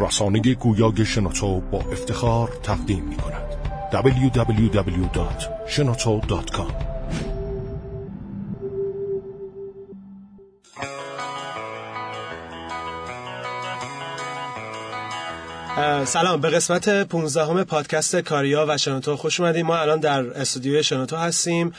رسانه گویای شنوتو با افتخار تقدیم می کند www.shenoto.com سلام. به قسمت 15 همه پادکست کاریا و شنوتو خوش اومدیم ما الان در استودیوی شنوتو هستیم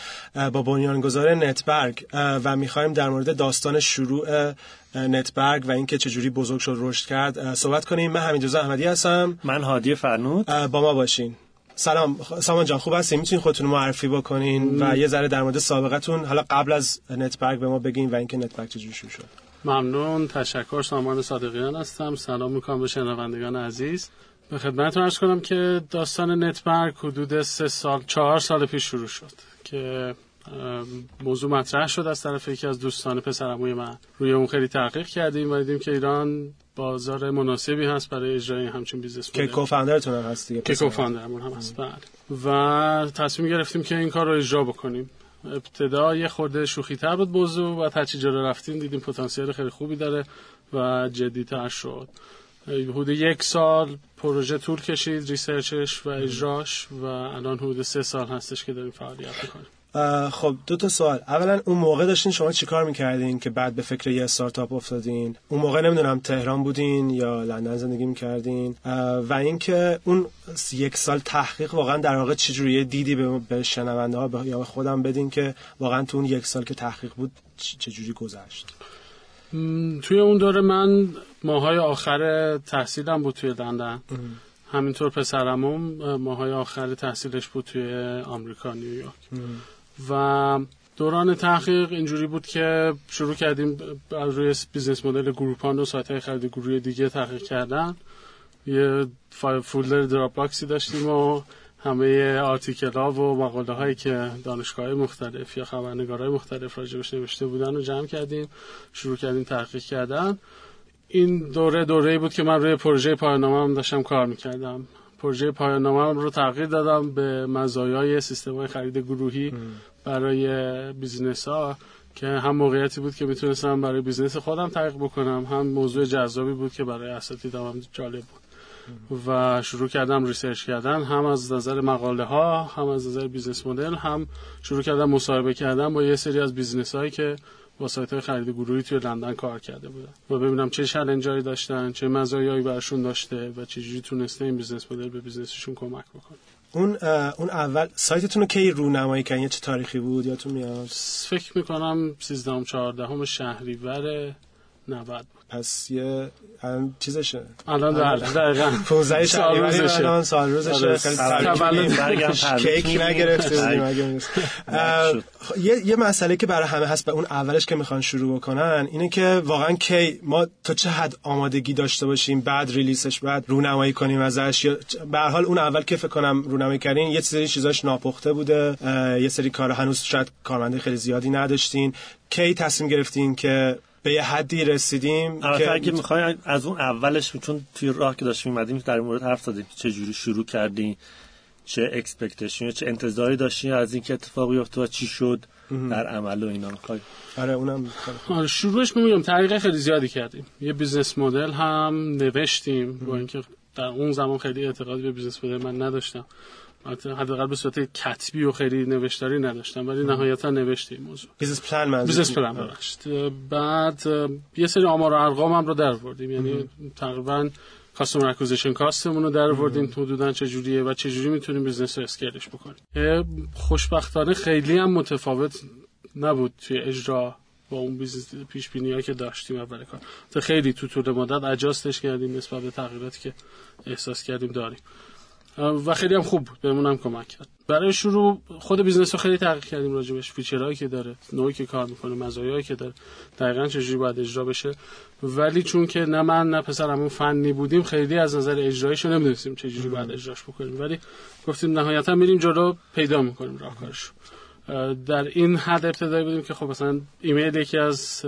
با بنیانگذار نتبرگ و می‌خوایم در مورد داستان شروع نتبرگ و اینکه چجوری بزرگ شد رشد کرد. صحبت کنیم. من حمیدرضا احمدی هستم. من هادی فرنود. با ما باشین. سلام. سامان جان خوب هستین؟ می‌تونین خودتون معرفی بکنین و یه ذره در مورد سابقتون حالا قبل از نتبرگ به ما بگین و اینکه نتبرگ چجوری شروع شد. ممنون. تشکر. سامان صادقیان هستم. سلام می‌کنم به شنوندگان عزیز. به خدمتتون ارز کنم که داستان نتبرگ حدود سه سال چهار سال پیش شروع شد که موضوع مطرح شد از طرف یکی از دوستان پسرعموی من. روی اون خیلی تحقیق کردیم و دیدیم که ایران بازار مناسبی هست برای اجرای همچین business که co-founder تون هم هست دیگه که co-founder مون هم هست. بله. و تصمیم گرفتیم که این کار رو اجرا بکنیم. ابتدا یه خورده شوخی تر بود موضوع و هرچی جلو رفتیم دیدیم پتانسیل خیلی خوبی داره و جدی تر شد حدود یک سال پروژه طول کشید research ش و اجراش و الان حدود سه سال هستش که داریم فعالیت می‌کنیم. خب دو تا سوال. اولا اون موقع داشتین شما چیکار می‌کردین که بعد به فکر یه استارتاپ افتادین؟ اون موقع نمی‌دونم تهران بودین یا لندن زندگی می‌کردین؟ و اینکه اون یک سال تحقیق واقعا در واقع چجوری دیدی به شنونده ها یا به خودم بدین که واقعا تو اون یک سال که تحقیق بود چجوری گذشت؟ توی اون دوره من ماهای آخر تحصیلم بود توی لندن. همینطور پسرمون ماهای آخر تحصیلش بود توی آمریکا نیویورک. و دوران تحقیق اینجوری بود که شروع کردیم روی business model Groupon و سایت های خرید گروهی دیگه تحقیق کردن. یه folder Dropbox ی داشتیم و همه article ها و مقاله هایی که دانشگاه مختلف یا خبرنگارهای مختلف راجبش نوشته بودن رو جمع کردیم شروع کردیم تحقیق کردن. این دوره دوره بود که من روی پروژه پایان‌نامه هم داشتم کار می‌کردم. پروژه پایان‌نامه رو تغییر دادم به مزایای سیستم های خرید گروهی برای business ها که هم موقعیتی بود که می‌تونستم برای business خودم تحقیق بکنم هم موضوع جذابی بود که برای اساتیدم هم جالب بود. و شروع کردم research کردن هم از نظر مقاله ها هم از نظر business model هم شروع کردم مصاحبه کردن با یه سری از business هایی که با سایت های خرید گروهی توی لندن کار کرده بودن. و ببینم چه challenge ایی داشتن چه مزایایی براشون داشته و چجوری تونسته این business model به business شون کمک بکنه. اون اون اول سایتتون رو کی رونمایی کردین چه تاریخی بود؟ یادتون میاد؟ فکر می‌کنم 13 14 شهریور 90 بود. پس یه الان چیزشه؟ الان دقیقاً. 15 سال روزشه. الان سال روزشه. خیلی کیک نگرفتیم یه یه مسئله که برای همه هست به اون اولش که می‌خوان شروع بکنن اینه که واقعا کی ما تا چه حد آمادگی داشته باشیم بعد ریلیسش بعد رونمایی کنیم ازش یا به هر حال اون اول که فکر کنم رونمایی کردین یه سری چیزاش ناپخته بوده. یه سری کار هنوز شاید کارمنده خیلی زیادی نداشتین. کی تصمیم گرفتین که به یه حدی رسیدیم که اگه می‌خوای از اون اولش چون توی راه که داشتیم میمدیم در این مورد حرف زدیم چه جوری شروع کردیم چه expectation چه انتظاری داشتیم از اینکه اتفاقی افتاد و چی شد در عمل و اینا می‌خوای؟ آره اونم آره شروعش میگم تحقیق خیلی زیادی کردیم. یه business model هم نوشتیم با اینکه در اون زمان خیلی اعتقادی به business model من نداشتم. حداقل به صورت کتبی و خیلی نوشتاری نداشتم ولی نهایتا نوشتیم موضوع. business plan من business plan ببخشید. بعد یه سری آمار و ارقام هم رو در آوردیم. یعنی تقریبا customer acquisition cost مون رو در آوردیم. حدودا چه جوریه و چه جوری می‌تونیم business رو scale ش بکنیم. خوشبختانه خیلی هم متفاوت نبود توی اجرا با اون business پیش بینی که داشتیم اول کار. تا خیلی تو طول مدت اجراستش کردیم نسبت به تغییراتی که احساس کردیم داریم. و خیلی هم خوب. بهمون هم کمک کرد. برای شروع خود بیزنس رو خیلی تحقیق کردیم راجبش. فیچرهایی که داره نوعی که کار می‌کنه مزایایی که داره. دقیقا چجوری باید اجرا بشه. ولی چون که نه من نه پسرمون فنی بودیم خیلی از نظر اجراییشو نمی‌دونستیم چجوری باید اجراش بکنیم. ولی گفتیم نهایتا میریم جلو پیدا می‌کنیم راهکارش در این حد ابتدایی بودیم که خب مثلا ایمیل یکی از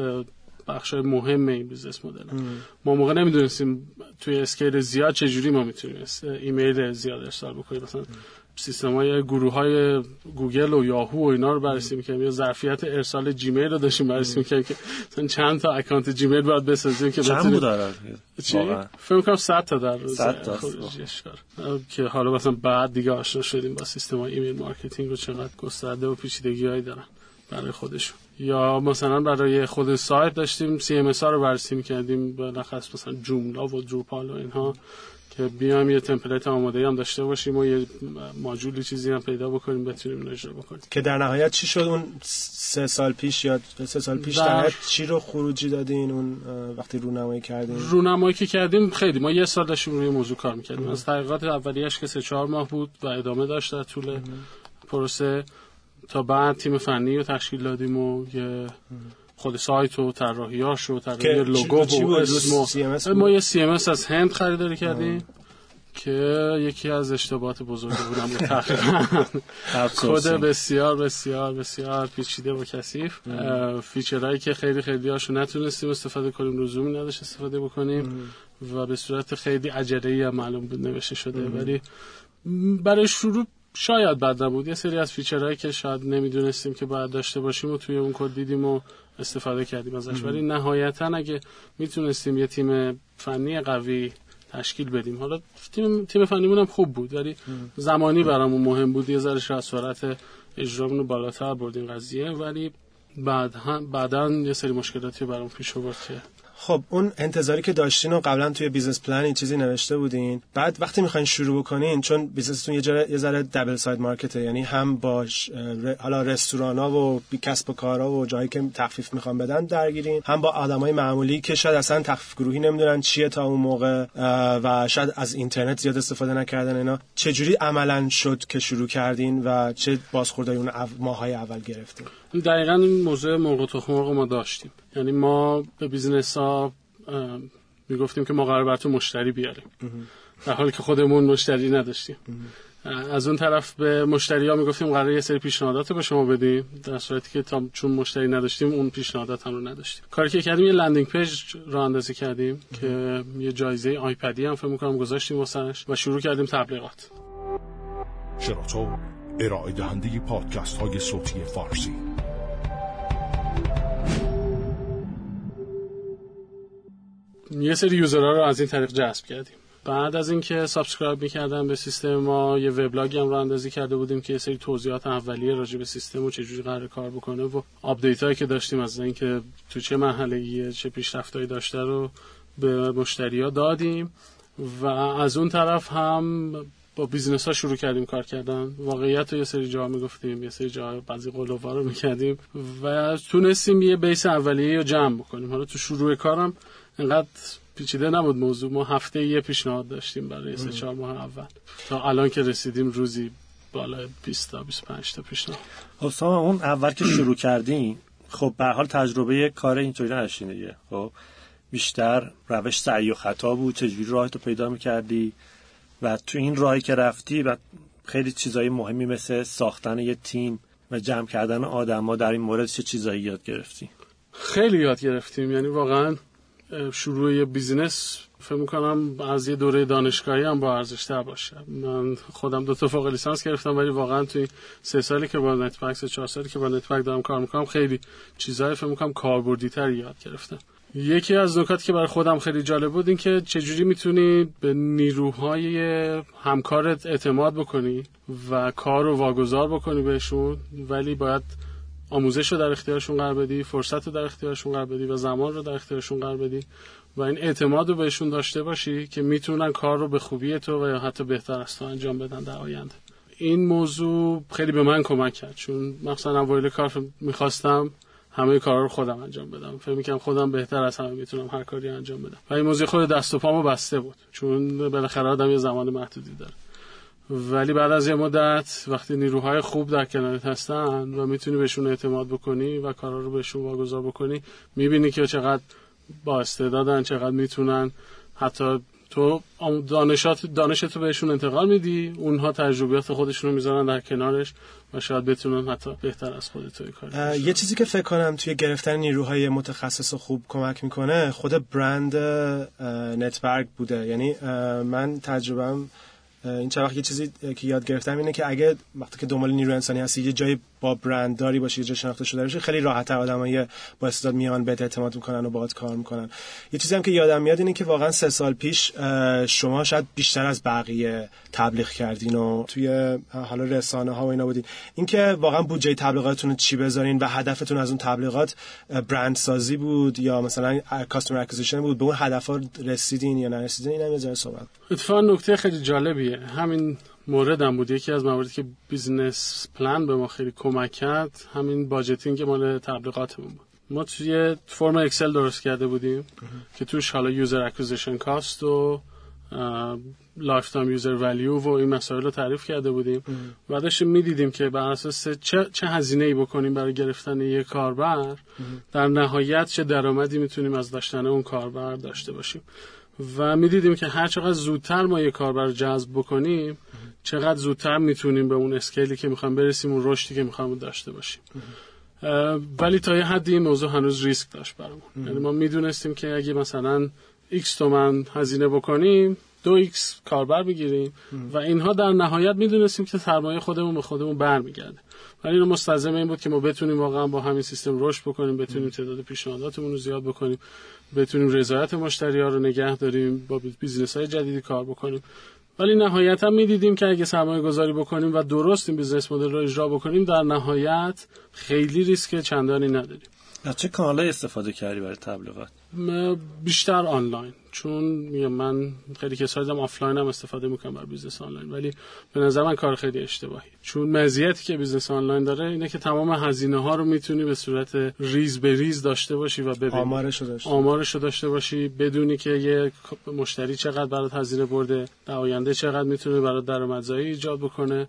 بخش مهم این business model ما موقع نمی‌دونستیم توی scale زیاد چجوری ما می‌تونیم ایمیل زیاد ارسال بکنیم. مثلا سیستم های گروه های گوگل و یاهو و اینا رو بررسی می‌کنیم. یا ظرفیت ارسال جیمیل رو داشتیم بررسی می‌کنیم که مثلا چند تا اکانت جیمیل باید بسازیم که چند داره فکر کنم 100 تا در روز تا. که حالا مثلا بعد دیگه آشنا شدیم با سیستم های email marketing رو چقدر گسترده و پیچیدگی هایی دارن برای خودشون. یا مثلا برای خود سایت داشتیم CMS ها رو بررسی می‌کردیم بالاخص مثلا جوملا و دروپال و اینها که بیایم یه تمپلیت آماده هم داشته باشیم و یه ماجولی چیزی هم پیدا بکنیم بتونیم اجرا بکنیم. که در نهایت چی شد؟ اون سه سال پیش یا سه سال پیش در چی رو خروجی دادین؟ اون وقتی رونمایی کردین؟ رونمایی که کردیم خیلی ما یه سال داشتیم روی موضوع کار می‌کردیم. از تحقیقات اولیش که سه چهار ماه بود و ادامه داشت در طول پروسه. تا بعد تیم فنی رو تشکیل دادیم و یه خود سایت و طراحیاش و طراحی لوگو و اسم ما یه CM از هند خریداری کردیم که یکی از اشتباهات بزرگ بود. تقریبا. کد بسیار بسیار بسیار پیچیده و کثیف. feature هایی که خیلی خیلی هاشو نتونستیم استفاده کنیم لزومی نداشت استفاده بکنیم و به صورت خیلی عجله هم معلوم بود نوشته شده. ولی برای شروع شاید بد نبود. یه سری از feature هایی که شاید نمی‌دونستیم که باید داشته باشیم و توی اون کد دیدیم و استفاده کردیم ازش. ولی نهایتا اگه می‌تونستیم یه تیم فنی قوی تشکیل بدیم. حالا تیم تیم فنیمون هم خوب بود ولی زمانی برامون مهم بود. یه ذره شاید سرعت اجرامون رو بالاتر بردیم قضیه. ولی بعد بعدا یه سری مشکلاتی برامون پیش آورد که خب اون انتظاری که داشتین و قبلا توی business plan این چیزی نوشته بودین بعد وقتی می‌خواین شروع بکنین چون بیزنستون یه یه ذره double-sided market ه یعنی هم با حالا رستورانا و کسب و کارا و جایی که تخفیف می‌خوان بدن درگیرین. هم با آدمای معمولی که شاید اصلا تخفیف گروهی نمی‌دونن چیه تا اون موقع و شاید از اینترنت زیاد استفاده نکردن اینا. چجوری عملا شد که شروع کردین و چه بازخوردای اون ماهای اول گرفتین؟ دقیقا این موضوع مرغ تخم مرغ ما داشتیم. یعنی ما به بیزنس ها می‌گفتیم که ما قراره برات مشتری بیاریم. در حالی که خودمون مشتری نداشتیم. از اون طرف به مشتری ها می‌گفتیم قراره یه سری پیشنهادات به شما بدیم. در صورتی که تا چون مشتری نداشتیم اون پیشنهادات هم رو نداشتیم. کاری که کردیم یه landing page راه اندازی کردیم که یه جایزه iPad ی هم فکر می‌کنم گذاشتیم واسش و شروع کردیم تبلیغات. شنوتو ارائه دهنده پادکست های صوتی فارسی. یه سری user ها رو از این طریق جذب کردیم. بعد از اینکه subscribe می‌کردن به سیستم ما یه وبلاگی هم راه اندازی کرده بودیم که یه سری توضیحات اولیه راجع به سیستم و چجوری قراره کار بکنه و آپدیت هایی که داشتیم از اینکه تو چه مرحله چه پیشرفتایی داشته رو به مشتری ها دادیم. و از اون طرف هم با بیزنس ها شروع کردیم کار کردن. واقعیت رو یه سری جا می‌گفتیم یه سری جا بعضی غلوا رو می‌کردیم و تونستیم یه بیس اولیه رو جمع بکنیم. حالا تو شروع کارم انقدر پیچیده نبود موضوع. ما هفته یه پیشنهاد داشتیم برای سه چهار ماه اول. تا الان که رسیدیم روزی بالا 20 تا 25 تا پیشنهاد. خب اون اول که شروع کردیم خب به حال تجربه کار اینطوری نداشتین دیگه. خب بیشتر روش سعی و خطا بود. چجوری راه تو پیدا می‌کردی؟ و تو این راهی که رفتی و خیلی چیزایی مهمی مثل ساختن یه تیم و جمع کردن آدما در این مورد چه چیزایی یاد گرفتی؟ خیلی یاد گرفتیم. یعنی واقعا شروع یه بیزینس فکر می‌کنم از یه دوره دانشگاهی هم با ارزش باشه. من خودم دو تا فوق لیسانس گرفتم ولی واقعا توی سه سالی که با نتپک چهار سالی که با نتپک دارم کار می‌کنم خیلی چیزهای فکر می‌کنم کاربردی تر یاد گرفتم. یکی از نکات که برای خودم خیلی جالب بود این که چجوری می‌تونی به نیروهای همکارت اعتماد بکنی و کار رو واگذار بکنی بهشون ولی باید آموزش رو در اختیارشون قرار بدی فرصت رو در اختیارشون قرار بدی و زمان رو در اختیارشون قرار بدی و این اعتماد رو بهشون داشته باشی که می‌تونن کار رو به خوبی تو و یا حتی بهتر از تو انجام بدن در آینده. این موضوع خیلی به من کمک کرد چون مثلا اوایل کار می‌خواستم همه کارا رو خودم انجام بدم. فکر می‌کنم خودم بهتر از همه می‌تونم هر کاری انجام بدم. و این موضوع خود دست و پامو بسته بود چون بالاخره آدم یه زمان محدودی داره. ولی بعد از یه مدت وقتی نیروهای خوب در کنارت هستن و می‌تونی بهشون اعتماد بکنی و کارا رو بهشون واگذار بکنی می‌بینی که چقدر با استعدادن چقدر می‌تونن حتی تو دانشات دانشتو بهشون انتقال میدی اونها تجربیات خودشون رو می‌ذارن در کنارش و شاید بتونن حتی بهتر از خودت کار یه چیزی که فکر کنم توی گرفتن نیروهای متخصص و خوب کمک می‌کنه خود برند نتورک بوده. یعنی من تجربم این چه وقت یه چیزی که یاد گرفتم اینه که اگه وقتی که دنبال نیرو انسانی هستی یه جای با برند داری باشی یه جای شناخته شده باشی خیلی راحت آدمای با استعداد میان بهت اعتماد می‌کنن و باهات کار می‌کنن. یه چیزی هم که یادم میاد اینه که واقعا سه سال پیش شما شاید بیشتر از بقیه تبلیغ کردین و توی حالا رسانه ها و اینا بودین. اینکه واقعا بودجه تبلیغاتتون رو چی بذارین و هدفتون از اون تبلیغات برند سازی بود یا مثلا customer acquisition بود به اون هدفا رسیدین یا نرسیدین؟ اینا یه ذره صحبت اتفاقا نکته خیلی جالبیه. همین موردم بود. یکی از مواردی که business plan به ما خیلی کمک کرد همین budgeting مال تبلیغاتمون بود. ما توی فرم اکسل درست کرده بودیم که توش حالا user acquisition cost و lifetime user value و این مسائل رو تعریف کرده بودیم. و داشتیم می‌دیدیم که بر اساس چه, چه هزینه ای بکنیم برای گرفتن یک کاربر در نهایت چه درآمدی می‌تونیم از داشتن اون کاربر داشته باشیم. و می‌دیدیم که هر چقدر زودتر ما یک کاربر جذب بکنیم چقدر زودتر می‌تونیم به اون اسکیلی که می‌خوایم برسیم اون رشدی که می‌خوایم داشته باشیم. ولی تا یه حدی این موضوع هنوز ریسک داشت برامون. یعنی ما می‌دونستیم که اگه مثلا x تومن هزینه بکنیم دو x کاربر بگیریم و اینها در نهایت می‌دونستیم که سرمایه خودمون به خودمون برمیگرده. ولی اینو مستلزم این بود که ما بتونیم واقعا با همین سیستم رشد بکنیم بتونیم تعداد پیشنهاداتمون رو زیاد بکنیم بتونیم رضایت مشتری ها رو نگه داریم با بیزنس های جدیدی کار بکنیم. ولی نهایتا می‌دیدیم که اگه سرمایه گذاری بکنیم و درست این business model رو اجرا بکنیم در نهایت خیلی ریسک چندانی نداریم. از چه کانال استفاده کردی برای تبلیغات؟ بیشتر آنلاین. چون من خیلی کسایی رو دارم آفلاین هم استفاده می‌کنم برای بیزنس آنلاین ولی به نظر من کار خیلی اشتباهی. چون مزیتی که بیزنس آنلاین داره اینه که تمام هزینه ها رو می‌تونی به صورت ریز به ریز داشته باشی و ببینی. آمارش رو داشته آمارش رو داشته باشی بدونی که یه مشتری چقدر برات هزینه برده در آینده چقدر می‌تونه برات درآمدزایی ایجاد بکنه.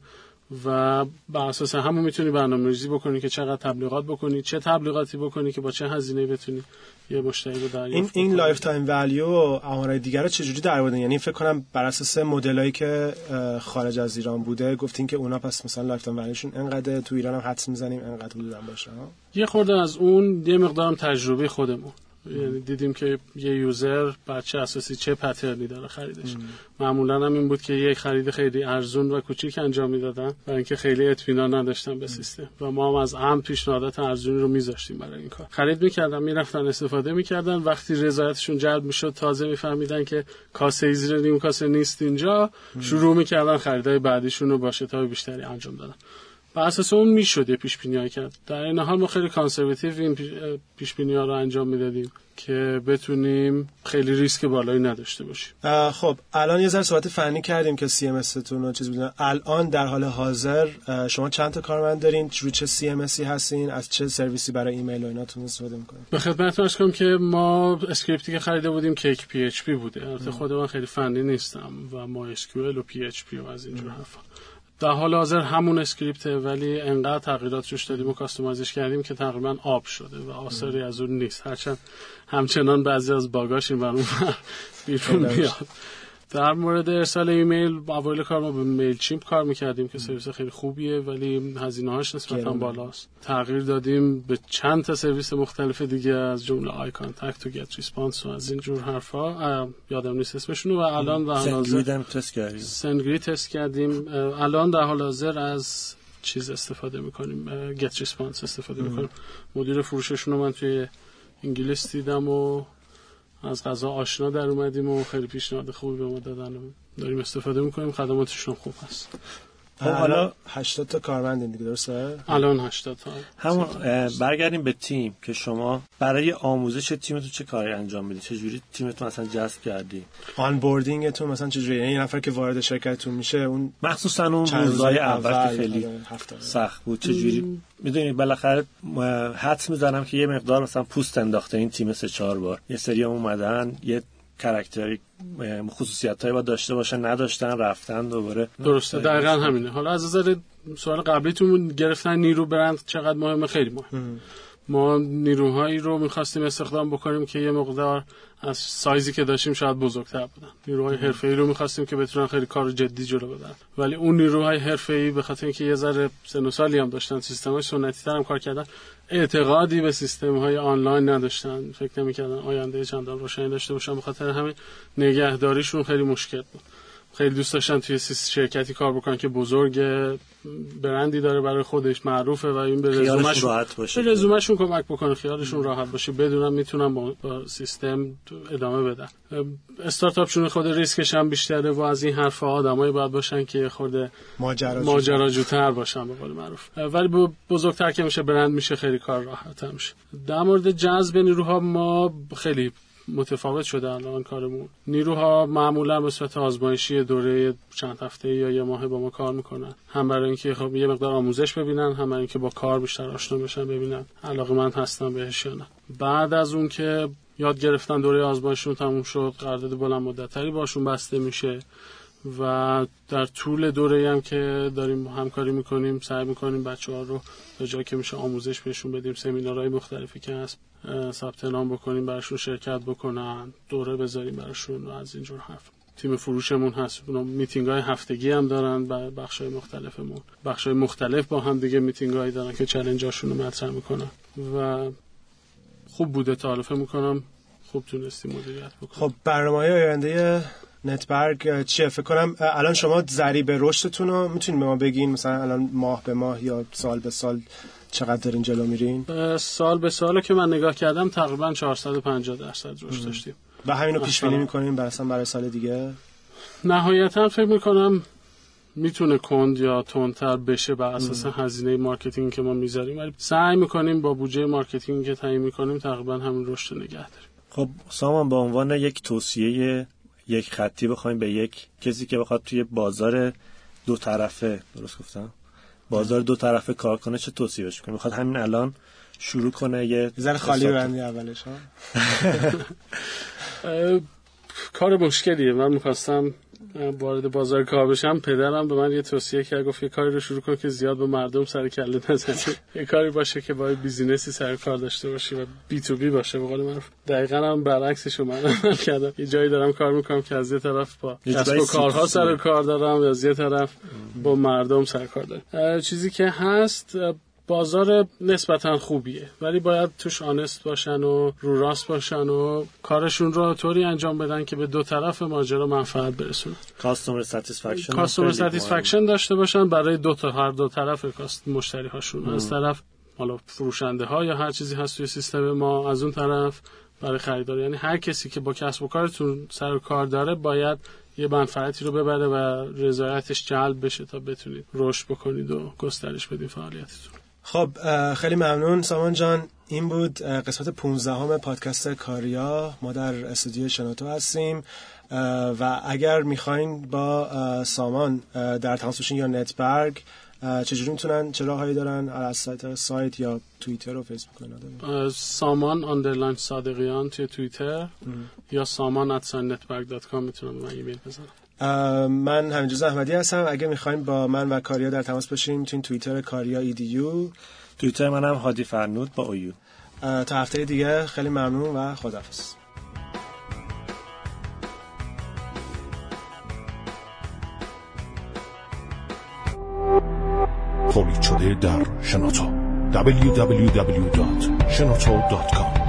و بر اساس همون می‌تونی برنامه‌ریزی بکنی که چقدر تبلیغات بکنی چه تبلیغاتی بکنی که با چه هزینه بتونی یه مشتری رو دریافت این این life time value و آمارای دیگر رو چجوری در آوردین؟ یعنی فکر کنم بر اساس مدلایی که خارج از ایران بوده گفتین که اونا پس مثلا lifetime value شون انقدر تو ایران هم حدس می‌زنیم انقدر حدودا باشه یه خورده از اون یه مقدارم تجربه خودمون. یعنی دیدیم که یه user بر چه اساسی چه pattern ی داره خریدش. معمولا هم این بود که یک خرید خیلی ارزون و کوچیک انجام می‌دادن برای اینکه خیلی اطمینان نداشتن به سیستم. و ما هم هم پیشنهادات ارزونی رو میذاشتیم برای این کار. خرید می‌کردن می‌رفتن استفاده می‌کردن. وقتی رضایتشون جلب می‌شد تازه میفهمیدن که کاسه زیر نیم کاسه نیست اینجا. شروع می‌کردن خریدای بعدیشون رو با شتاب بیشتری انجام دادن. بر اساس اون می‌شد یه پیش بینی کرد. در این حال ما خیلی conservative این پیش بینی ها رو انجام می‌دادیم که بتونیم خیلی ریسک بالایی نداشته باشیم. خب الان یه ذره صحبت فنی کردیم که CM تون و چیز بدون الان در حال حاضر شما چند تا کارمند دارین؟ رو چه CM هستین؟ از چه سرویسی برای ایمیل و ایناتون استفاده می‌کنین؟ به خدمتتون عرض کنم که ما script ی که خریده بودیم CakePHP بوده. البته خود من خیلی فنی نیستم و MySQL و PHP و از اینجور حرفا. در حال حاضر همون script ه ولی انقدر تغییرات روش دادیم و customize ش کردیم که تقریبا آب شده و آثاری از اون نیست. هرچند همچنان بعضی از bug اش این بیرون میاد. در مورد ارسال ایمیل اول کار ما به Mailchimp کار می‌کردیم که سرویس خیلی خوبیه ولی هزینه هاش نسبتا بالاست. تغییر دادیم به چند تا سرویس مختلف دیگه از جمله iContact و GetResponse و از این جور حرفا. یادم نیست اسمشون و الان در حال حاضر تست کردیم. SendGrid تست کردیم. الان در حال حاضر از چیز استفاده می‌کنیم. GetResponse استفاده می‌کنیم. مدیر فروششون رو من توی انگلیس دیدم و از قضا آشنا در اومدیم و خیلی پیشنهاد خوبی به ما دادن. داریم استفاده می‌کنیم خدماتشون خوب هست. خب حالا 80 تا کارمند دیگه درسته؟ الان 80 تا. همون برگردیم به تیم که شما برای آموزش تیمتون چه کاری انجام می‌دید؟ چه جوری تیمتون مثلا جذب کردی؟ onboarding تون مثلا چه جوری یعنی نفر که وارد شرکتتون میشه اون مخصوصا اون روزای اول که خیلی سخت بود. چه جوری؟ می‌دونی بالاخره حدس می‌زنم که یه مقدار مثلا پوست انداخته این تیم سه چهار بار. یه سری هم اومدن یه کرکتری خصوصیت باید داشته باشن نداشتن رفتن دوباره. درسته دقیقا همینه. حالا از نظر سوال قبلیتون گرفتن نیرو برند چقدر مهمه؟ خیلی مهم. ما نیروهایی رو می‌خواستیم استخدام بکنیم که یه مقدار از سایزی که داشتیم شاید بزرگتر بودن. نیروهای حرفه‌ای رو می‌خواستیم که بتونن خیلی کار جدی جلو بدن. ولی اون نیروهای حرفه‌ای به خاطر اینکه یه ذره سن و سالی هم داشتن سیستم‌های سنتی تر هم کار کردن اعتقادی به سیستم‌های آنلاین نداشتن. فکر نمی‌کردن آینده چندان روشنی داشته باشن. به خاطر همین نگهداریشون خیلی مشکل بود. خیلی دوست داشتن توی شرکتی کار بکنن که بزرگ برندی داره برای خودش معروفه و این به رزومشون راحت باشه. به رزومشون کمک بکنه خیالشون راحت باشه. بدونم می‌تونم با, سیستم ادامه بدن. استارتاپشون خود ریسکش هم بیشتره و از این حرفا آدمایی باید باشن که خود ماجراجوتر باشن به قول معروف. ولی بزرگتر که میشه برند میشه خیلی کار راحت میشه. در مورد جذب نیروها ما خیلی متفاوت شده الان کارمون. نیروها معمولا به صورت آزمایشی دوره چند هفته یا یه ماه با ما کار می‌کنن. هم برای اینکه خب یه مقدار آموزش ببینن هم برای اینکه با کار بیشتر آشنا بشن ببینن علاقه من هستم بهش یا نه. بعد از اون که یاد گرفتن دوره آزمایششون تموم شد قرارداد بلند مدتری باشون بسته میشه. و در طول دوره هم که داریم همکاری می‌کنیم سعی می‌کنیم بچه ها رو به جایی که میشه آموزش بهشون بدیم سمینارهای مختلفی که هست ثبت نام بکنیم براشون شرکت بکنن دوره بذاریم براشون و از اینجور حرف. تیم فروشمون هست میتینگ های هفتگی هم دارن و بخش های مختلفمون. بخش های مختلف با هم دیگه میتینگ هایی دارن که challenge هاشون رو مطرح می‌کنن. و خوب بوده تا حالا فکر می‌کنم. خوب تونستیم مدیریت بکنیم خب برنامه آینده نتبرگ چیه؟ فکر کنم الان شما ضریب رشدتون رو می‌تونید به ما بگین؟ مثلا الان ماه به ماه یا سال به سال چقدر دارین جلو میرین؟ سال به سال که من نگاه کردم تقریبا 450 درصد رشد داشتیم. و همینو پیش بینی می‌کنیم برای برای سال دیگه؟ نهایتا فکر می‌کنم می‌تونه کند یا تندتر بشه بر اساس هزینه marketing که ما می‌ذاریم. ولی سعی می‌کنیم با بودجه marketing که تعیین می‌کنیم تقریبا همین رشد نگه داریم. خب سامان به عنوان یک توصیه یک خطی بخوایم به یک کسی که بخواد توی بازار دو طرفه درست گفتم؟ بازار دو طرفه کار کنه چه توصیهش کنه می‌خواد همین الان شروع کنه یه زن خالی بندی اولش ها؟ کار مشکلیه. من می‌خواستم وارد بازار کار بشم پدرم به من یه توصیه کرد گفت یه کاری رو شروع کن که زیاد به مردم سر کله نزنی. یه کاری باشه که با بیزینسی سر کار داشته باشی و بی تو بی باشه. به قول من دقیقا هم برعکسش رو من کردم. یه جایی دارم کار می‌کنم که از یه طرف با کسب و کارها سر کار دارم و از یه طرف با مردم سر کار دارم. چیزی که هست بازار نسبتا خوبیه. ولی باید توش honest باشن و رو راست باشن و کارشون رو طوری انجام بدن که به دو طرف ماجرا منفعت برسونه customer satisfaction customer satisfaction داشته باشن برای دو تا هر دو طرف کاست مشتری هاشون از طرف حالا فروشنده ها یا هر چیزی هست توی سیستم ما از اون طرف برای خریدار. یعنی هر کسی که با کسب و کارتون سر و کار داره باید یه منفعتی رو ببره و رضایتش جلب بشه تا بتونید رشد بکنید و گسترش بدید فعالیتتون. خب خیلی ممنون. سامان جان این بود قسمت 15 همه پادکست کاریا. ما در استودیو شنوتو هستیم. و اگر می‌خواین با سامان در تماس باشین یا نتبرگ چجوری می‌تونن؟ چه راههایی دارن؟ از سایت سایت یا توییتر و فیسبوک سامان آندرلاین صادقیان توی توییتر یا سامان اتسان نتبرگ دات کام می‌تونم من ایمیل بزنم. من همینجوز احمدی هستم. اگه می‌خواین با من و کاریا در تماس باشیم می‌تونین توییتر کاریا ایدیو توییتر منم هادی فرنود با اویو تا هفته دیگه خیلی ممنون و خداحافظ. تولید شده در شنوتو. www.shenoto.com